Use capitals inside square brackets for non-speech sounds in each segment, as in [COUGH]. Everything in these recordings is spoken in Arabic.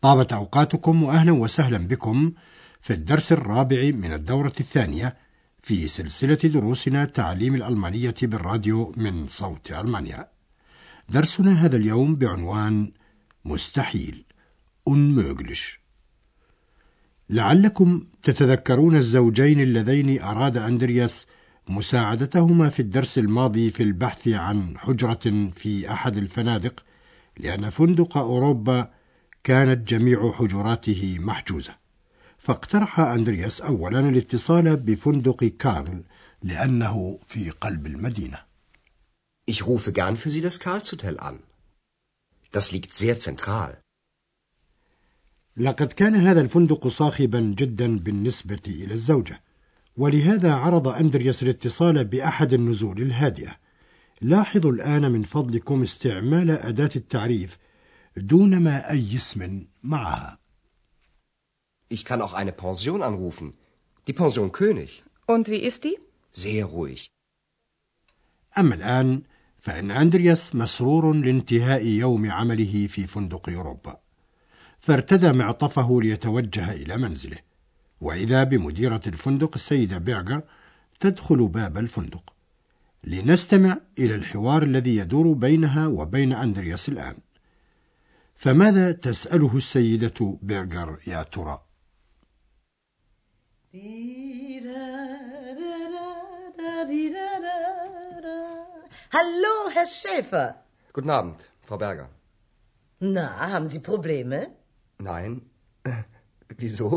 طابت أوقاتكم وأهلا وسهلا بكم في الدرس الرابع من الدورة الثانية في سلسلة دروسنا تعليم الألمانية بالراديو من صوت ألمانيا. درسنا هذا اليوم بعنوان مستحيل unmöglich. لعلكم تتذكرون الزوجين اللذين أراد أندرياس مساعدتهما في الدرس الماضي في البحث عن حجرة في أحد الفنادق لأن فندق أوروبا كانت جميع حجراته محجوزة فاقترح أندرياس أولا الاتصال بفندق كارل لأنه في قلب المدينة Ich rufe gern für Sie das Karlshotel an. Das liegt sehr zentral. لقد كان هذا الفندق صاخبا جدا بالنسبة إلى الزوجة ولهذا عرض أندرياس الاتصال بأحد النزول الهادئة لاحظوا الآن من فضلكم استعمال أداة التعريف دون ما أي اسم معها Ich kann auch eine Pension anrufen. Die Pension König. Und wie ist die? Sehr ruhig. أما الآن فإن أندرياس مسرور لانتهاء يوم عمله في فندق أوروبا فارتدى معطفه ليتوجه إلى منزله وإذا بمديرة الفندق السيدة بيرجر تدخل باب الفندق لنستمع إلى الحوار الذي يدور بينها وبين أندرياس الآن فماذا تسأله السيدة بيرجر يا ترى؟ Hallo, Herr Schäfer. Guten Abend, Frau Berger. Na, haben Sie Probleme? Nein. [LAUGHS] Wieso?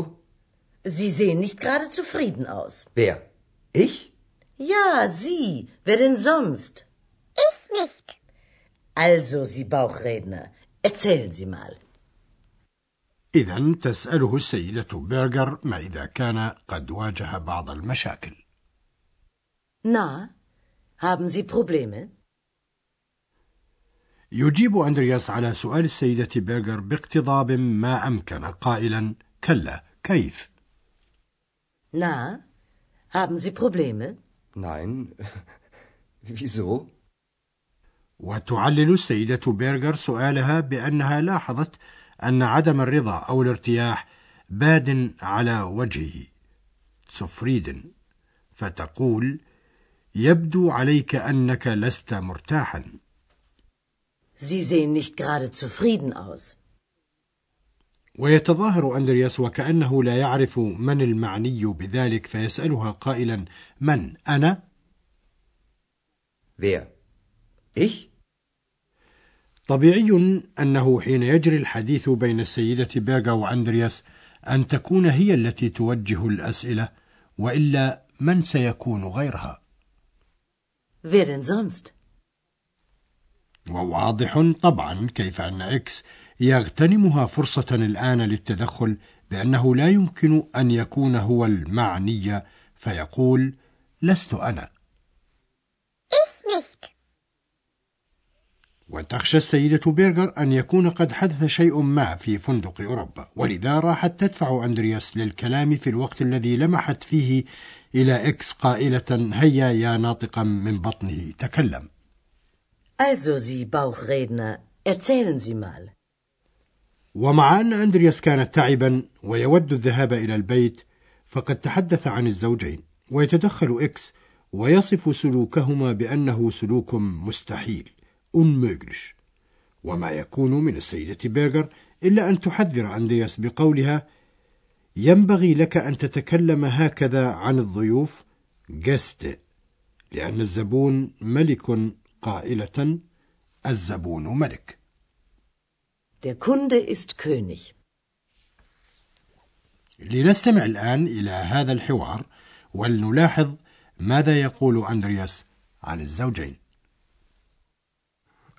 Sie sehen nicht gerade zufrieden aus. Wer? Ich? Ja, Sie. Wer denn sonst? Ich nicht. Also, Sie Bauchredner, Erzählen Sie mal. إذا تسأله السيدة بيرجر ما إذا كان قد واجه بعض المشاكل Na, haben Sie Probleme? يجيب أندرياس على سؤال السيدة بيرجر باقتضاب ما أمكن قائلا كلا كيف Na, haben Sie Probleme? Nein. [LAUGHS] Wieso? وتعلل السيدة بيرجر سؤالها بأنها لاحظت أن عدم الرضا أو الارتياح باد على وجهه سفريد فتقول يبدو عليك أنك لست مرتاحا Sie sehen nicht gerade zufrieden aus. ويتظاهر أندرياس وكأنه لا يعرف من المعني بذلك فيسألها قائلا من أنا؟ Wer? Ich? طبيعي أنه حين يجري الحديث بين السيدة بيرغا وأندرياس أن تكون هي التي توجه الأسئلة وإلا من سيكون غيرها Wer denn sonst? وواضح طبعا كيف أن إكس يغتنمها فرصة الآن للتدخل بأنه لا يمكن أن يكون هو المعني فيقول لست أنا Ich nicht. وتخشى السيدة بيرغر أن يكون قد حدث شيء ما في فندق أوروبا ولذا راحت تدفع أندرياس للكلام في الوقت الذي لمحت فيه إلى إكس قائلة هيا يا ناطقا من بطنه تكلم Also, Sie Bauchredner, erzählen Sie mal. ومع أن أندرياس كان تعبا ويود الذهاب إلى البيت فقد تحدث عن الزوجين ويتدخل إكس ويصف سلوكهما بأنه سلوك مستحيل unmöglich. وما يكون من السيدة بيرغر إلا أن تحذر أندرياس بقولها ينبغي لك أن تتكلم هكذا عن الضيوف جست لأن الزبون ملك قائلة الزبون ملك. Der Kunde ist König. لنستمع الآن إلى هذا الحوار ولنلاحظ ماذا يقول أندرياس عن الزوجين.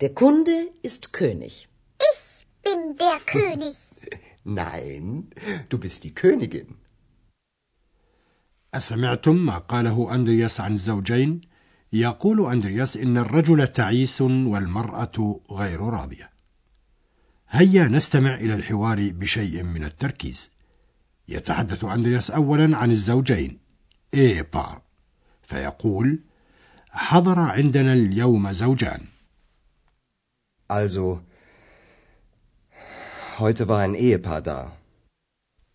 der Kunde ist König. Ich bin der [LAUGHS] König. Nein, du bist die Königin. أسمعتم ما قاله أندرياس عن الزوجين؟ يقول أندرياس إن الرجل تعيس والمرأة غير راضية. هيا نستمع إلى الحوار بشيء من التركيز. يتحدث أندرياس أولا عن الزوجين إيه بار فيقول حضر عندنا اليوم زوجان Also, heute war ein Ehepaar da.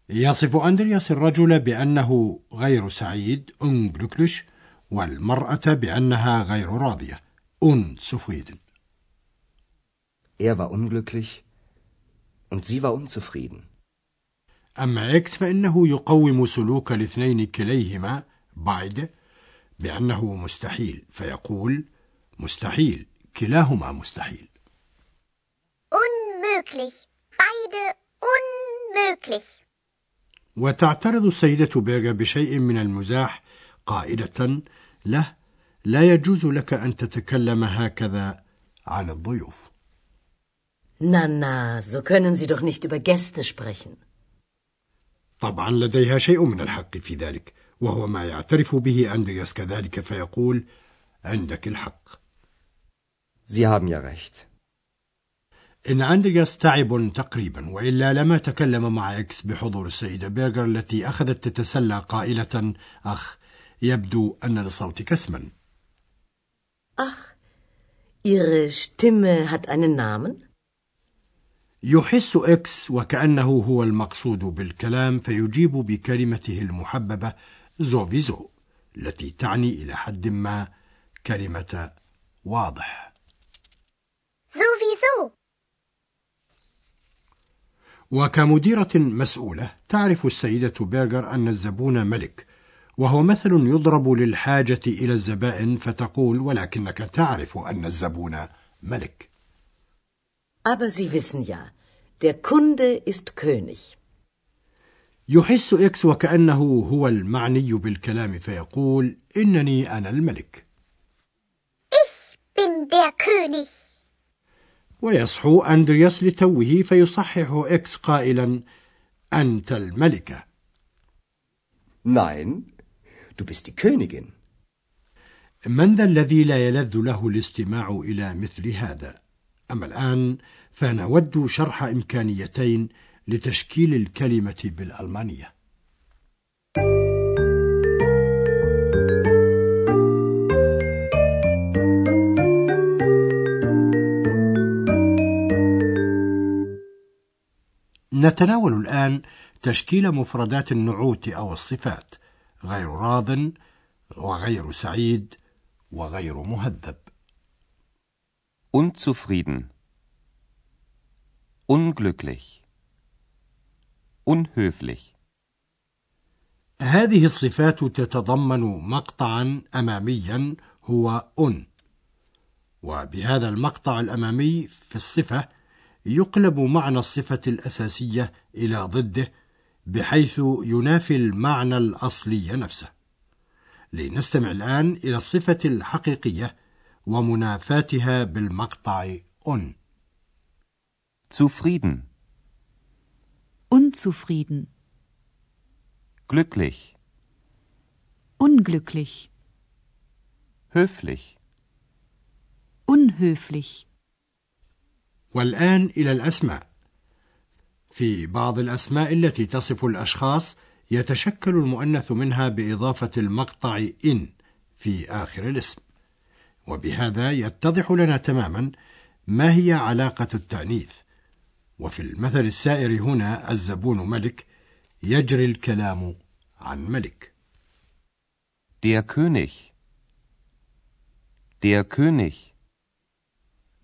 يصف أندرياس الرجل بأنه غير سعيد unglücklich والمرأة بأنها غير راضية unzufrieden. Er war unglücklich und sie war unzufrieden. أما إكس فإنه يقوم سلوك الاثنين كليهما بعد بأنه مستحيل فيقول مستحيل كلاهما مستحيل Unmöglich. Beide unmöglich. وتعترض السيدة بيرغا بشيء من المزاح قائلة له لا يجوز لك أن تتكلم هكذا عن الضيوف Na, na, so können Sie doch nicht über Gäste sprechen. طبعا لديها شيء من الحق في ذلك وهو ما يعترف به أندرياس كذلك فيقول عندك الحق Sie haben ja recht. إن أندرياس تعب تقريبا وإلا لما تكلم مع إكس بحضور السيدة بيرغر التي أخذت تتسلى قائلة أخ يبدو أن لصوتك اسما Ach, Ihre Stimme hat einen Namen? يحس إكس وكأنه هو المقصود بالكلام فيجيب بكلمته المحببة زوفيزو التي تعني إلى حد ما كلمة واضح وكمديرة مسؤولة تعرف السيدة بيرغر أن الزبون ملك وهو مثل يضرب للحاجة إلى الزبائن فتقول ولكنك تعرف أن الزبون ملك Aber Sie wissen ja, der Kunde ist König. يحس إكس وكأنه هو المعني بالكلام فيقول إنني أنا الملك Ich bin der König. ويصحو أندرياس لتوه فيصحح إكس قائلا أنت الملكة. Nein, du bist die Königin. من ذا الذي لا يلذ له الاستماع إلى مثل هذا؟ أما الآن فنود شرح إمكانيتين لتشكيل الكلمة بالألمانية. نتناول الآن تشكيل مفردات النعوت أو الصفات غير راض وغير سعيد وغير مهذب Unzufrieden. Unglücklich. Unhöflich. هذه الصفات تتضمن مقطعا أماميا هو أن وبهذا المقطع الأمامي في الصفة يقلب معنى الصفة الأساسية إلى ضده بحيث ينافي المعنى الأصلي نفسه لنستمع الآن إلى الصفة الحقيقية ومنافاتها بالمقطع أن Zufrieden. Unzufrieden. Glücklich. Unglücklich. Höflich. Unhöflich. والآن إلى الأسماء في بعض الأسماء التي تصف الأشخاص يتشكل المؤنث منها بإضافة المقطع إن في آخر الاسم وبهذا يتضح لنا تماما ما هي علاقة التأنيث وفي المثل السائر هنا الزبون ملك يجري الكلام عن ملك Der König. Der König.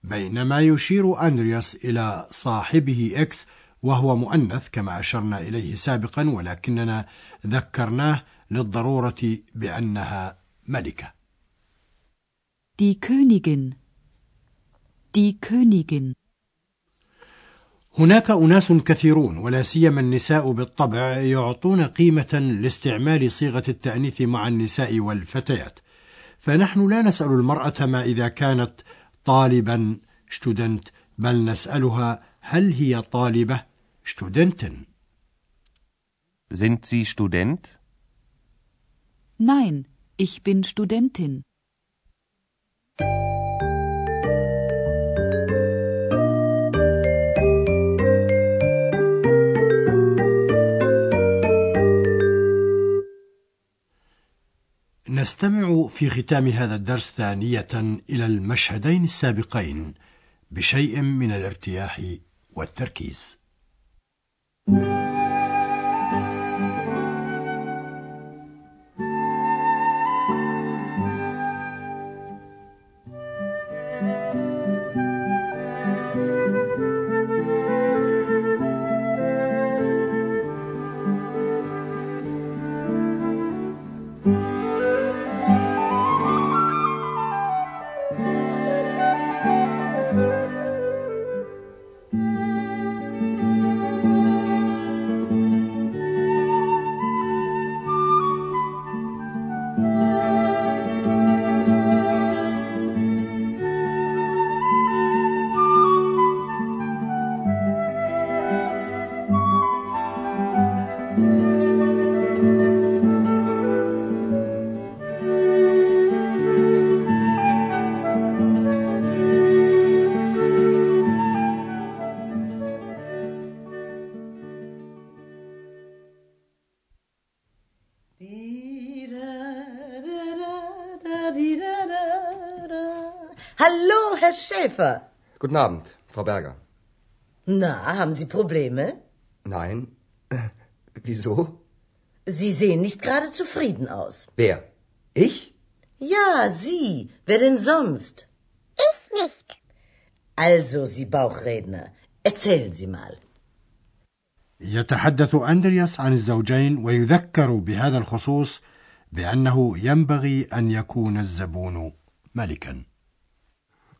بينما يشير أندرياس إلى صاحبه إكس وهو مؤنث كما أشرنا إليه سابقا ولكننا ذكرناه للضرورة بأنها ملكة Die Königin. Die Königin. هناك أناس كثيرون ولا سيما النساء بالطبع يعطون قيمة لاستعمال صيغة التأنيث مع النساء والفتيات فنحن لا نسأل المرأة ما إذا كانت طالبا شتودنت بل نسألها هل هي طالبة شتودنتن Sind Sie Student? Nein, ich bin Studentin. نستمع في ختام هذا الدرس ثانية إلى المشهدين السابقين بشيء من الارتياح والتركيز. Hallo, Herr Schäfer. Guten Abend, Frau Berger. Na, haben Sie Probleme? Nein. Wieso? Sie sehen nicht gerade zufrieden aus. Wer? Ich? Ja, Sie. Wer denn sonst? Ich nicht. Also, Sie Bauchredner, erzählen Sie mal. يتحدث أندرياس عن الزوجين ويذكر بهذا الخصوص بأنه ينبغي أن يكون الزبون ملكا.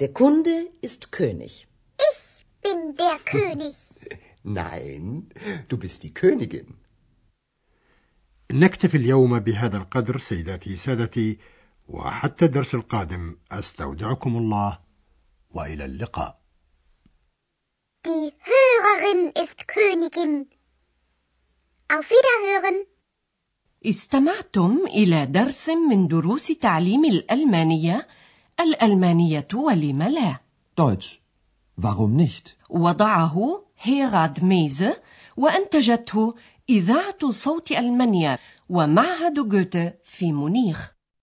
der Kunde ist König. Ich bin der König. [LAUGHS] Nein, du bist die Königin. نكتفي اليوم بهذا القدر سيداتي سادتي وحتى الدرس القادم أستودعكم الله وإلى اللقاء Die Hörerin ist Königin. Auf Wiederhören. استمعتم إلى درس من دروس تعليم الألمانية الألمانية ولم لا Deutsch. Warum nicht? وضعه هيراد ميزه وأنتجته إذاعة صوت ألمانيا ومعهد جوته في مونيخ